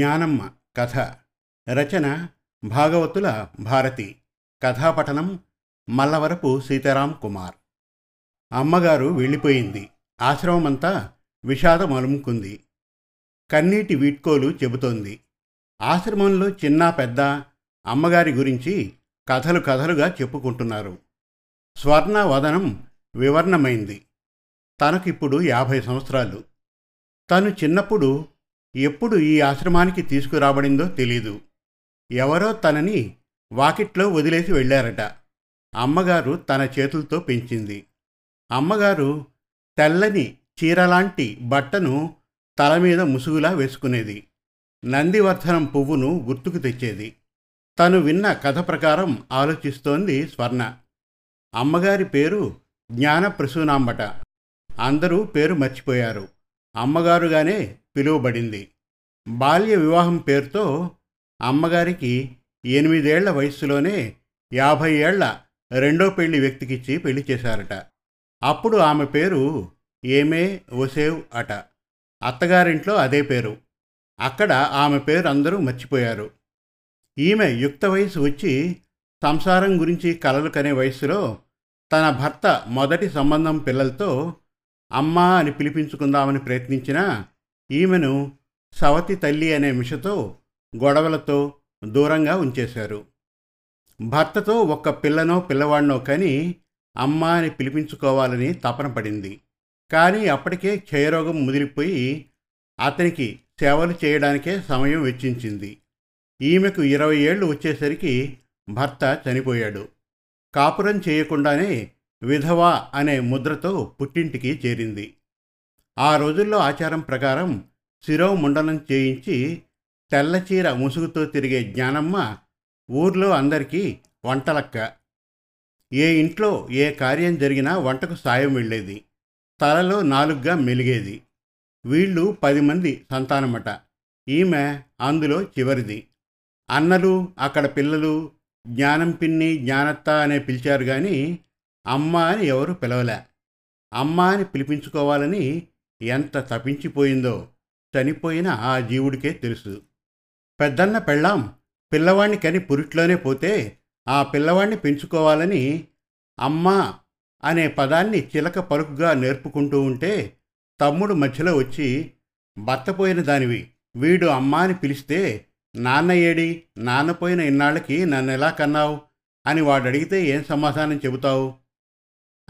జ్ఞానమ్మ కథ. రచన భాగవతుల భారతి. కథాపఠనం మల్లవరపు సీతారాం కుమార్. అమ్మగారు వెళ్ళిపోయింది. ఆశ్రమమంతా విషాదం అలుముకుంది కన్నీటి వీడ్కోలు చెబుతోంది. ఆశ్రమంలో చిన్న పెద్ద అమ్మగారి గురించి కథలు కథలుగా చెప్పుకుంటున్నారు. స్వర్ణ వదనం వివర్ణమైంది. తనకిప్పుడు యాభై సంవత్సరాలు. తను చిన్నప్పుడు ఎప్పుడు ఈ ఆశ్రమానికి తీసుకురాబడిందో తెలీదు. ఎవరో తనని వాకిట్లో వదిలేసి వెళ్ళారట. అమ్మగారు తన చేతులతో పెంచింది. అమ్మగారు తెల్లని చీరలాంటి బట్టను తల మీద ముసుగులా వేసుకునేది. నందివర్ధనం పువ్వును గుర్తుకు తెచ్చేది. తను విన్న కథ ప్రకారం ఆలోచిస్తోంది స్వర్ణ. అమ్మగారి పేరు జ్ఞానప్రసూనాంబట. అందరూ పేరు మర్చిపోయారు. అమ్మగారుగానే పిలువబడింది. బాల్య వివాహం పేరుతో అమ్మగారికి ఎనిమిదేళ్ళ వయస్సులోనే యాభై ఏళ్ళ రెండో పెళ్ళి వ్యక్తికిచ్చి పెళ్ళి చేశారట. అప్పుడు ఆమె పేరు ఏమే ఒసేవ్ అట. అత్తగారింట్లో అదే పేరు. అక్కడ ఆమె పేరు అందరూ మర్చిపోయారు. ఈమె యుక్త వయసు వచ్చి సంసారం గురించి కలలు కనే వయస్సులో తన భర్త మొదటి సంబంధం పిల్లలతో అమ్మా అని పిలిపించుకుందామని ప్రయత్నించినా ఈమెను సవతి తల్లి అనే మిషతో గొడవలతో దూరంగా ఉంచేశారు. భర్తతో ఒక్క పిల్లనో పిల్లవాడినో కని అమ్మ అని పిలిపించుకోవాలని తపన పడింది. కానీ అప్పటికే క్షయరోగం ముదిరిపోయి అతనికి సేవలు చేయడానికే సమయం వెచ్చించింది. ఈమెకు ఇరవై ఏళ్ళు వచ్చేసరికి భర్త చనిపోయాడు. కాపురం చేయకుండానే విధవా అనే ముద్రతో పుట్టింటికి చేరింది. ఆ రోజుల్లో ఆచారం ప్రకారం శిరోముండనం చేయించి తెల్లచీర ముసుగుతో తిరిగే జ్ఞానమ్మ ఊర్లో అందరికీ వంటలక్క. ఏ ఇంట్లో ఏ కార్యం జరిగినా వంటకు సాయం వెళ్ళేది. తలలో నాలుగుగా మెలిగేది. వీళ్ళు పది మంది సంతానమట. ఈమె అందులో చివరిది. అన్నలు అక్కడ పిల్లలు జ్ఞానం పిన్ని జ్ఞానత్త అనే పిలిచారు కానీ అమ్మ అని ఎవరు పిలవలే. అమ్మ అని పిలిపించుకోవాలని ఎంత తపించిపోయిందో చనిపోయిన ఆ జీవుడికే తెలుసు. పెద్దన్న పెళ్ళాం పిల్లవాణ్ణి కని పురిట్లోనే పోతే ఆ పిల్లవాణ్ణి పెంచుకోవాలని అమ్మ అనే పదాన్ని చిలక పలుకుగా నేర్పుకుంటూ ఉంటే తమ్ముడు మధ్యలో వచ్చి బత్తపోయిన దానివి వీడు అమ్మ అని పిలిస్తే నాన్న ఏడి? నాన్నపోయిన ఇన్నాళ్ళకి నన్ను ఎలా కన్నావు? అని వాడు అడిగితే ఏం సమాధానం చెబుతావు?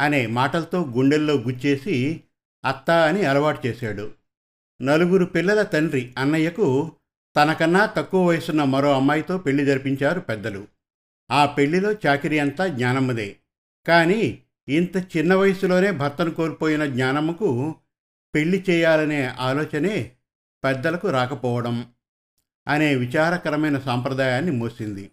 అనే మాటలతో గుండెల్లో గుచ్చేసి అత్త అని అలవాటు చేశాడు. నలుగురు పిల్లల తండ్రి అన్నయ్యకు తనకన్నా తక్కువ వయసున్న మరో అమ్మాయితో పెళ్ళి జరిపించారు పెద్దలు. ఆ పెళ్ళిలో చాకిరి అంతా జ్ఞానమ్మదే. కానీ ఇంత చిన్న వయసులోనే భర్తను కోల్పోయిన జ్ఞానమ్మకు పెళ్ళి చేయాలనే ఆలోచనే పెద్దలకు రాకపోవడం అనే విచారకరమైన సాంప్రదాయాన్ని మోసింది.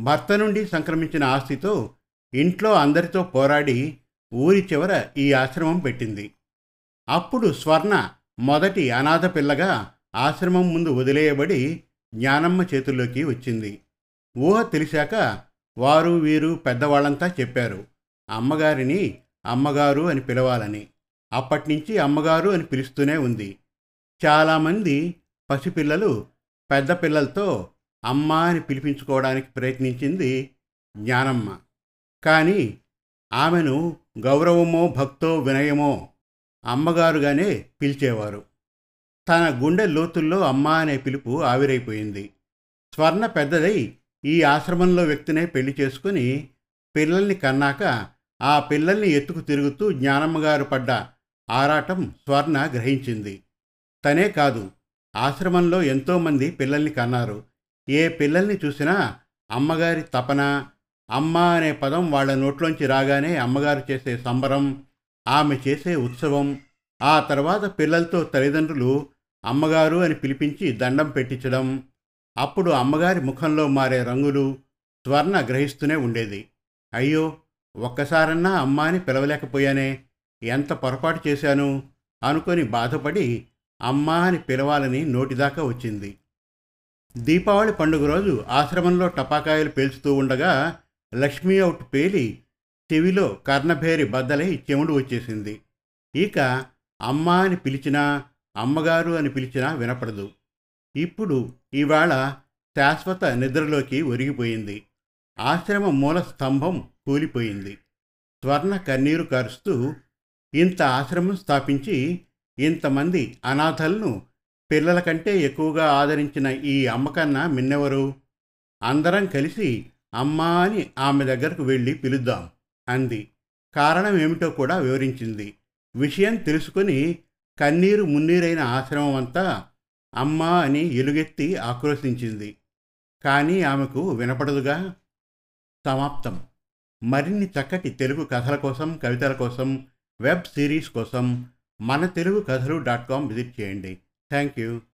భర్త నుండి సంక్రమించిన ఆస్తితో ఇంట్లో అందరితో పోరాడి ఊరి చివర ఈ ఆశ్రమం పెట్టింది. అప్పుడు స్వర్ణ మొదటి అనాథ పిల్లగా ఆశ్రమం ముందు వదిలేయబడి జ్ఞానమ్మ చేతుల్లోకి వచ్చింది. ఊహ తెలిసాక వారు వీరు పెద్దవాళ్ళంతా చెప్పారు అమ్మగారిని అమ్మగారు అని పిలవాలని. అప్పటినుంచి అమ్మగారు అని పిలుస్తూనే ఉంది. చాలామంది పసిపిల్లలు పెద్ద పిల్లలతో అమ్మ అని పిలిపించుకోవడానికి ప్రయత్నించింది జ్ఞానమ్మ. కానీ ఆమెను గౌరవమో భక్తో వినయమో అమ్మగారుగానే పిలిచేవారు. తన గుండె లోతుల్లో అమ్మ అనే పిలుపు ఆవిరైపోయింది. స్వర్ణ పెద్దదై ఈ ఆశ్రమంలో వ్యక్తినే పెళ్ళి చేసుకుని పిల్లల్ని కన్నాక ఆ పిల్లల్ని ఎత్తుకు తిరుగుతూ జ్ఞానమ్మగారు పడ్డ ఆరాటం స్వర్ణ గ్రహించింది. తనే కాదు ఆశ్రమంలో ఎంతోమంది పిల్లల్ని కన్నారు. ఏ పిల్లల్ని చూసినా అమ్మగారి తపన అమ్మ అనే పదం వాళ్ళ నోట్లోంచి రాగానే అమ్మగారు చేసే సంబరం ఆమె చేసే ఉత్సవం ఆ తర్వాత పిల్లలతో తల్లిదండ్రులు అమ్మగారు అని పిలిపించి దండం పెట్టించడం అప్పుడు అమ్మగారి ముఖంలో మారే రంగులు స్వర్ణ గ్రహిస్తూనే ఉండేది. అయ్యో ఒక్కసారన్నా అమ్మ అని పిలవలేకపోయానే ఎంత పొరపాటు చేశాను అనుకొని బాధపడి అమ్మా అని పిలవాలని నోటిదాకా వచ్చింది. దీపావళి పండుగ రోజు ఆశ్రమంలో టపాకాయలు పేల్చుతూ ఉండగా లక్ష్మీ అవుట్ పేలి చెవిలో కర్ణభేరి బద్దలై చెముడు వచ్చేసింది. ఇక అమ్మ అని పిలిచినా అమ్మగారు అని పిలిచినా వినపడదు. ఇప్పుడు ఇవాళ శాశ్వత నిద్రలోకి ఒరిగిపోయింది. ఆశ్రమ మూల స్తంభం కూలిపోయింది. స్వర్ణ కన్నీరు కరుస్తూ ఇంత ఆశ్రమం స్థాపించి ఇంతమంది అనాథలను పిల్లల కంటే ఎక్కువగా ఆదరించిన ఈ అమ్మకన్నా మిన్నెవరు? అందరం కలిసి అమ్మా అని ఆమె దగ్గరకు వెళ్ళి పిలుద్దాం. అంది. కారణం ఏమిటో కూడా వివరించింది. విషయం తెలుసుకుని కన్నీరు మున్నీరైన ఆశ్రమం అంతా అమ్మా అని ఎలుగెత్తి ఆక్రోశించింది. కానీ ఆమెకు వినపడదుగా. సమాప్తం. మరిన్ని చక్కటి తెలుగు కథల కోసం కవితల కోసం వెబ్ సిరీస్ కోసం మన తెలుగు కథలు డాట్ కామ్ విజిట్ చేయండి. Thank you